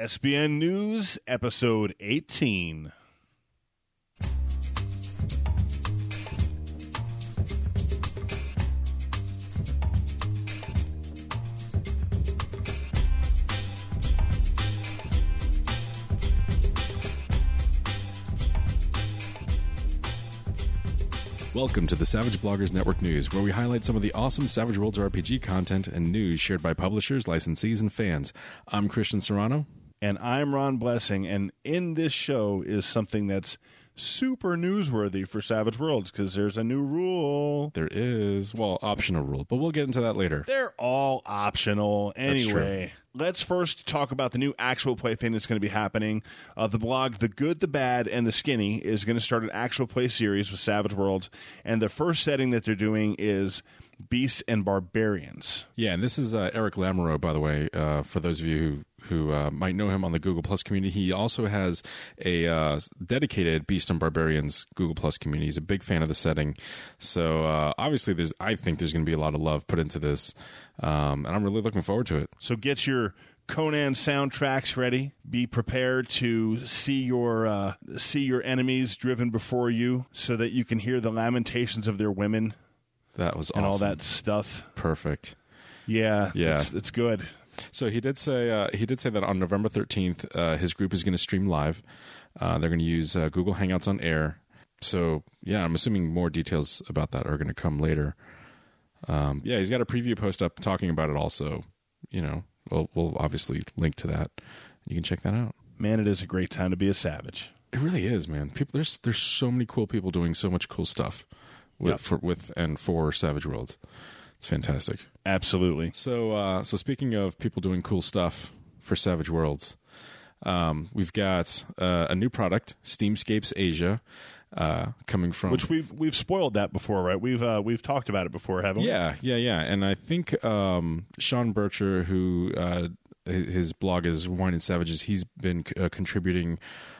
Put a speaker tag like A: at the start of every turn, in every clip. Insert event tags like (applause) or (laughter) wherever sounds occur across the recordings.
A: SBN News, episode 18.
B: Welcome to the Savage Bloggers Network News, where we highlight some of the awesome Savage Worlds RPG content and news shared by publishers, licensees, and fans. I'm Christian Serrano.
A: And I'm Ron Blessing. And in this show is something that's super newsworthy for Savage Worlds because there's a new rule.
B: There is, well, optional rule, but we'll get into that later.
A: They're all optional anyway. Let's first talk about the new actual play thing that's going to be happening. Uh, the blog, The Good, the Bad, and the Skinny, is going to start an actual play series with Savage Worlds. And the first setting that they're doing is Beasts and Barbarians.
B: Yeah, and this is uh, Eric Lamoureux, by the way, uh, for those of you who who uh, might know him on the Google Plus community. He also has a uh, dedicated Beast and Barbarians Google Plus community. He's a big fan of the setting, so uh, obviously, there's I think there's going to be a lot of love put into this, um, and I'm really looking forward to it.
A: So get your Conan soundtracks ready. Be prepared to see your uh, see your enemies driven before you, so that you can hear the lamentations of their women
B: That was awesome.
A: and all that stuff.
B: perfect.
A: Yeah,
B: Yeah.
A: it's, it's good.
B: So he did say uh, he did say that on November 13th, uh, his group is going to stream live. Uh, they're going to use uh, Google Hangouts on Air. So yeah, I'm assuming more details about that are going to come later. Um, yeah, he's got a preview post up talking about it. Also, you know, we'll, we'll obviously link to that. You can check that out.
A: Man, it is a great time to be a savage.
B: It really is, man. People, there's there's so many cool people doing so much cool stuff with
A: Yep.
B: for with and for Savage Worlds. It's fantastic.
A: Absolutely.
B: So, uh, so speaking of people doing cool stuff for Savage Worlds, um, we've got uh, a new product, Steamscapes Asia, uh, coming from
A: Which we've we've spoiled that before, right? We've uh, we've talked about it before, haven't we?
B: yeah, yeah, yeah. And I think um, Sean Bircher, who uh, his blog is Wine and Savages, he's been a contributing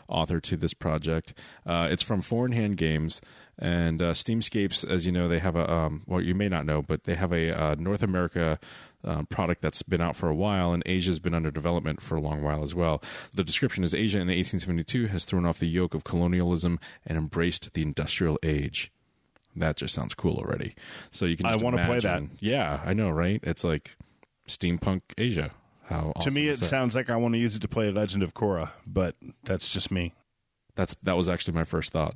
B: author to this project. Uh, it's from Four in Hand Games. And uh, Steamscapes, as you know, they have a, um, well, you may not know, but they have a uh, North America uh, product that's been out for a while, and Asia's been under development for a long while as well. The description is Asia in 1872 has thrown off the yoke of colonialism and embraced the industrial age. That just sounds cool already. So you can.
A: I wanna play that.
B: Yeah, I know, right? It's like steampunk Asia. How
A: To me, it
B: that?
A: sounds like I want to use it to play Legend of Korra, but that's just me.
B: That's that was actually my first thought.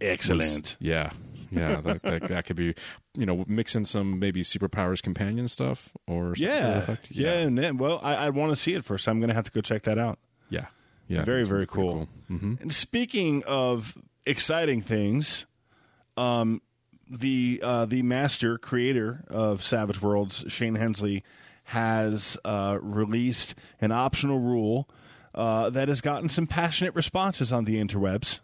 A: Excellent.
B: yeah, yeah. that, that that (laughs) could be, you know, mix in some maybe superpowers companion stuff or something to that
A: Yeah,
B: effect.
A: yeah, and then, well, I, I want to see it first. I'm going to have to go check that out.
B: yeah, yeah.
A: Very, very
B: pretty
A: cool.
B: hmm
A: And speaking of exciting things, um, the uh, the master creator of Savage Worlds, Shane Hensley, has uh, released an optional rule uh, that has gotten some passionate responses on the interwebs.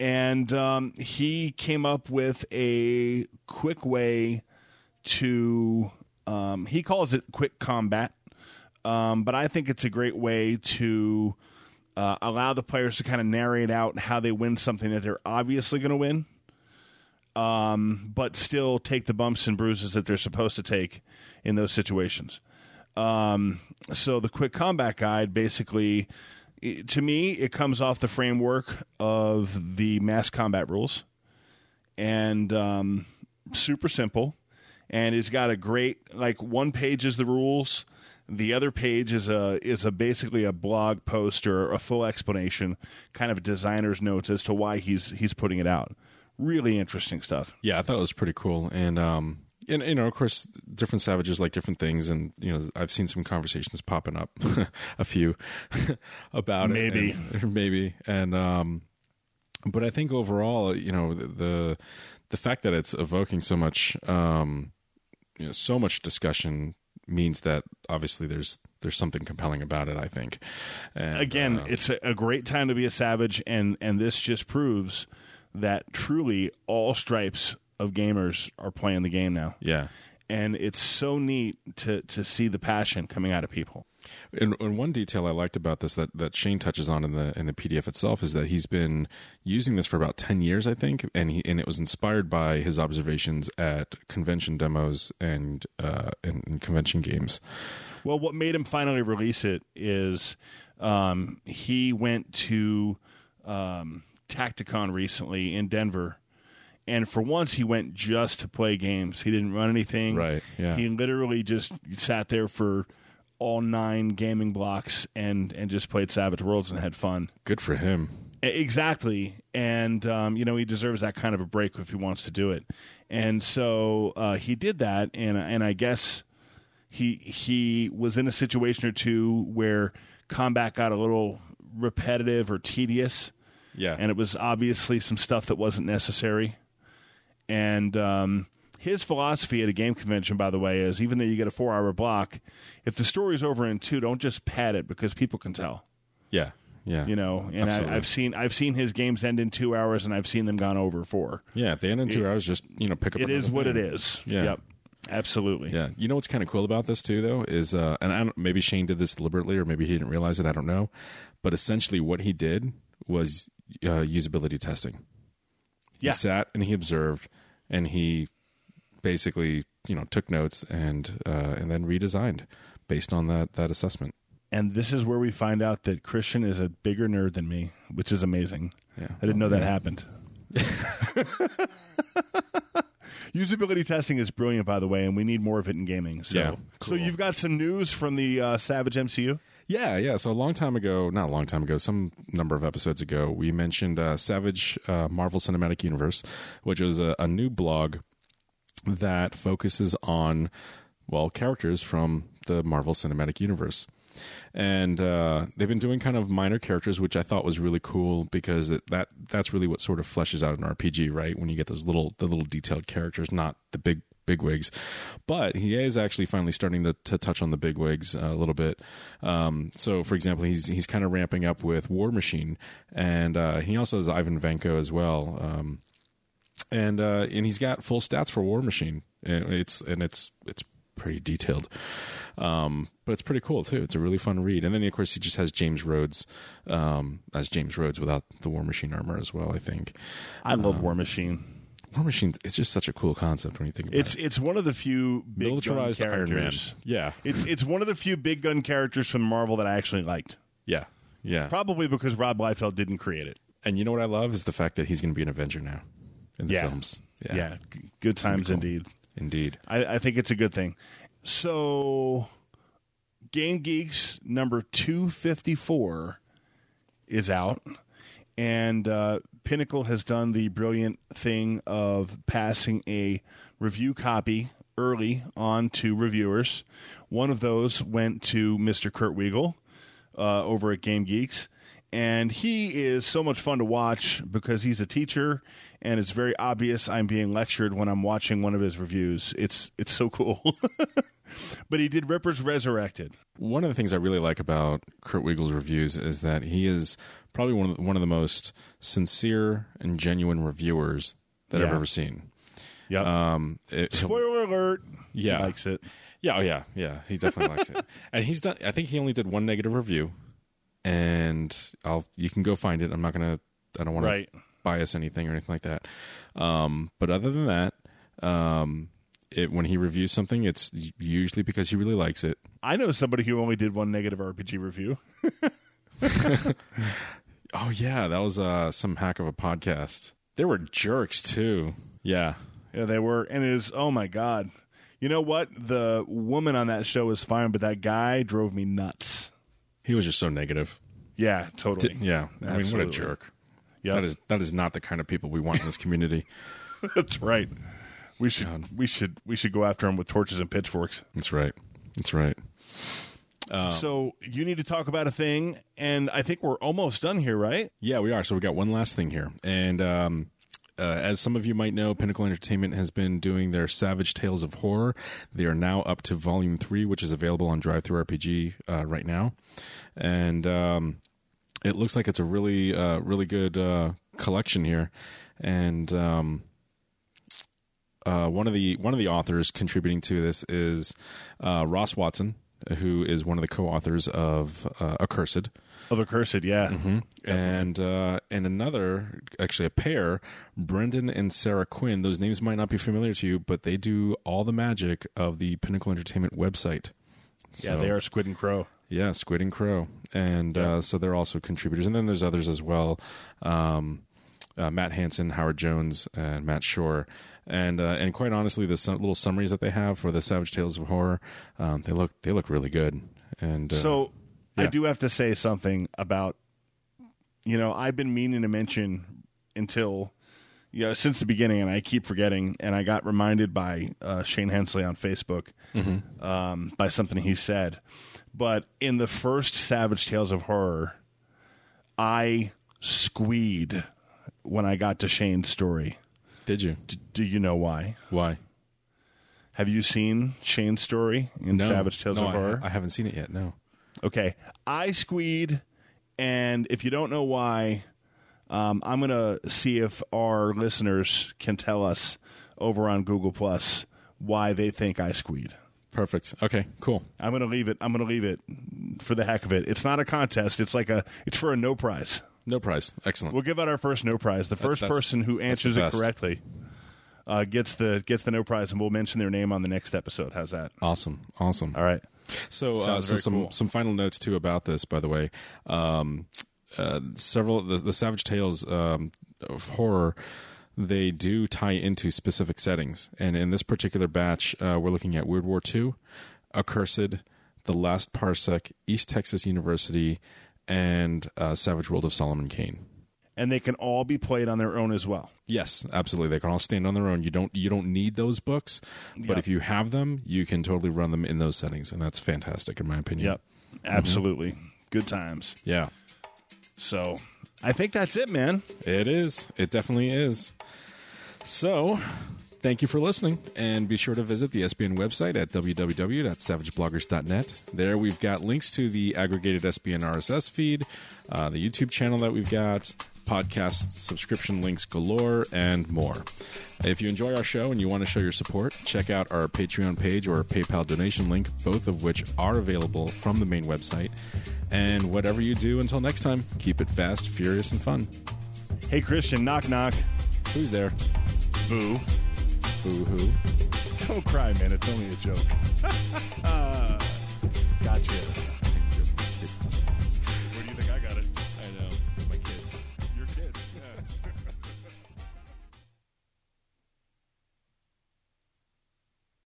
A: And um, he came up with a quick way to, um, he calls it quick combat, um, but I think it's a great way to uh, allow the players to kind of narrate out how they win something that they're obviously going to win, um, but still take the bumps and bruises that they're supposed to take in those situations. Um, so the quick combat guide basically, i- to me, it comes off the framework of the mass combat rules, and um, super simple. And it's got a great like one page is the rules. The other page is a is a basically a blog post or a full explanation, kind of designer's notes as to why he's he's putting it out. Really interesting stuff.
B: Yeah, I thought it was pretty cool, and um, and you know, of course, different savages like different things, and you know, I've seen some conversations popping up, (laughs) a few (laughs) about
A: Maybe.
B: it, and, (laughs) maybe, and um, but I think overall, you know, the the, the fact that it's evoking so much, um, you know, so much discussion means that obviously there's there's something compelling about it. I think. And,
A: Again,
B: uh,
A: it's a, a great time to be a savage, and and this just proves that truly all stripes of gamers are playing the game now.
B: yeah.
A: and it's so neat to to see the passion coming out of people.
B: And, and one detail I liked about this that, that Shane touches on in the in the PDF itself is that he's been using this for about ten years, I think, and he and it was inspired by his observations at convention demos and uh, and, and convention games.
A: Well, what made him finally release it is um, he went to um, Tacticon recently in Denver, and for once he went just to play games. He didn't run anything.
B: Right, yeah.
A: He literally just sat there for all nine gaming blocks and and just played Savage Worlds and had fun.
B: Good for him.
A: Exactly, and um, you know he deserves that kind of a break if he wants to do it, and so uh, he did that, and and I guess he he was in a situation or two where combat got a little repetitive or tedious,
B: Yeah,
A: and it was obviously some stuff that wasn't necessary, and um, his philosophy at a game convention, by the way, is even though you get a four hour block, if the story's over in two, don't just pad it because people can tell
B: yeah, yeah.
A: you know and I, i've seen i've seen his games end in two hours and i've seen them gone over four
B: yeah. At the end of two
A: It-
B: hours, just you know, pick up.
A: it is what it
B: thing.
A: is
B: Yeah.
A: yep absolutely
B: Yeah, you know what's kind of cool about this too, though, is uh, and I don't, maybe Shane did this deliberately, or maybe he didn't realize it. I don't know, but essentially, what he did was uh, usability testing.
A: Yeah.
B: He sat and he observed, and he basically, you know, took notes and uh, and then redesigned based on that that assessment.
A: and this is where we find out that christian is a bigger nerd than me which is amazing
B: Yeah,
A: i didn't know that
B: Yeah.
A: happened (laughs) usability testing is brilliant by the way and we need more of it in gaming so
B: Yeah,
A: so you've got some news from the uh, savage mcu
B: Yeah, yeah. So a long time ago, not a long time ago, some number of episodes ago, we mentioned uh, Savage uh, Marvel Cinematic Universe, which was a, a new blog that focuses on, well, characters from the Marvel Cinematic Universe. And uh, they've been doing kind of minor characters, which I thought was really cool because it, that that's really what sort of fleshes out an RPG, right? When you get those little the little detailed characters, not the big big wigs. But he is actually finally starting to, to touch on the big wigs a little bit. Um, so, for example, he's he's kind of ramping up with War Machine, and uh, he also has Ivan Vanko as well. Um, and uh, and he's got full stats for War Machine. And it's and it's it's pretty detailed, um, but it's pretty cool too. It's a really fun read. And then of course he just has James Rhodes um, as James Rhodes without the War Machine armor as well. I think
A: i love war machine
B: War Machine. It's just such a cool concept when you think about
A: it's
B: it.
A: it's one of the few big
B: Militarized
A: gun
B: Iron Man.
A: characters
B: Yeah,
A: it's it's one of the few big gun characters from marvel that i actually liked
B: yeah, yeah.
A: Probably because Rob Liefeld didn't create it.
B: And you know what I love is the fact that he's going to be an Avenger now in the
A: Yeah.
B: films.
A: Yeah, g- good times
B: cool.
A: indeed.
B: indeed.
A: I, I think it's a good thing. So, Game Geeks number 254 is out, and uh, Pinnacle has done the brilliant thing of passing a review copy early on to reviewers. One of those went to Mr. Kurt Wiegel uh, over at Game Geeks. And he is so much fun to watch because he's a teacher, and it's very obvious I'm being lectured when I'm watching one of his reviews. It's it's so cool. (laughs) but he did Rippers Resurrected.
B: One of the things I really like about Kurt Wiegel's reviews is that he is probably one of the, one of the most sincere and genuine reviewers that I've ever seen.
A: Yep.
B: Um, it-
A: Spoiler alert.
B: Yeah.
A: He likes it.
B: Yeah, oh yeah, yeah. He definitely likes it. (laughs) And he's done. I think he only did one negative review, and I'll you can go find it. I'm not gonna. I don't want
A: Right.
B: to bias anything or anything like that. Um, but other than that, um, it when he reviews something, it's usually because he really likes it.
A: I know somebody who only did one negative RPG review. (laughs)
B: Oh yeah, that was uh, some hack of a podcast. They were jerks too. Yeah,
A: Yeah, they were. And it is, oh my God. You know what? The woman on that show was fine, but that guy drove me nuts.
B: he was just so negative.
A: Yeah, totally.
B: Yeah, I mean, what a jerk.
A: Yeah,
B: That is that is not the kind of people we want in this community. (laughs)
A: That's right. We should we should we should go after him with torches and pitchforks.
B: That's right. That's right. Um,
A: so you need to talk about a thing, and I think we're almost done here, right?
B: Yeah, we are. So we got one last thing here, and um, uh, as some of you might know, Pinnacle Entertainment has been doing their Savage Tales of Horror. They are now up to Volume Three, which is available on DriveThruRPG uh, right now, and um, it looks like it's a really, uh, really good uh, collection here, and. Um, uh, one of the one of the authors contributing to this is uh, Ross Watson, who is one of the co-authors of uh, Accursed,
A: Of accursed, yeah.
B: Mm-hmm. and uh, and another, actually a pair, Brendan and Sarah Quinn. Those names might not be familiar to you, but they do all the magic of the Pinnacle Entertainment website.
A: Yeah,
B: So-
A: they are Squid and Crow.
B: Yeah, Squid and Crow, and
A: Yeah.
B: uh, so they're also contributors. And then there's others as well, um, uh, Matt Hansen, Howard Jones, and Matt Shore. And uh, and quite honestly, the su- little summaries that they have for the Savage Tales of Horror, um, they look they look really good. And uh,
A: So I do have to say something about, you know, I've been meaning to mention until, you know, since the beginning, and I keep forgetting. And I got reminded by uh, Shane Hensley on Facebook um, by something he said. But in the first Savage Tales of Horror, I squeed when I got to Shane's story.
B: Did you?
A: D- do you know why?
B: Why?
A: Have you seen Shane's story in
B: No,
A: Savage Tales
B: no,
A: of
B: I,
A: Horror?
B: I haven't seen it yet. No.
A: Okay, I squeed, and if you don't know why, um, I'm gonna see if our listeners can tell us over on Google Plus why they think I squeed.
B: Perfect. Okay. Cool.
A: I'm gonna leave it. I'm gonna leave it for the heck of it. It's not a contest. It's like a. It's for a no prize.
B: No prize. Excellent.
A: We'll give out our first no prize. The first
B: that's-
A: person who answers it correctly uh, gets the gets the no prize, and we'll mention their name on the next episode. How's that?
B: Awesome. Awesome.
A: All right.
B: So, uh, so some
A: cool.
B: some final notes too about this. By the way, um, uh, several the, the Savage Tales um, of horror they do tie into specific settings, and in this particular batch, uh, we're looking at World War II, Accursed, The Last Parsec, East Texas University, and uh, Savage World of Solomon Kane.
A: And they can all be played on their own as well.
B: Yes, absolutely. They can all stand on their own. You don't you don't need those books, but if you have them, you can totally run them in those settings, and that's fantastic in my opinion.
A: Yep. Absolutely. Good times.
B: Yeah.
A: So I think that's it, man.
B: It is. It definitely is. So, thank you for listening, and be sure to visit the SBN website at www.savagebloggers.net. There, we've got links to the aggregated SBN RSS feed, uh, the YouTube channel that we've got, podcast subscription links galore, and more. If you enjoy our show and you want to show your support, check out our Patreon page or PayPal donation link, both of which are available from the main website. And whatever you do until next time, keep it fast, furious, and fun.
A: Hey, Christian, knock, knock.
B: Who's there?
A: Boo.
B: Boo hoo.
A: Don't cry, man. It's only a joke. (laughs) Uh, gotcha.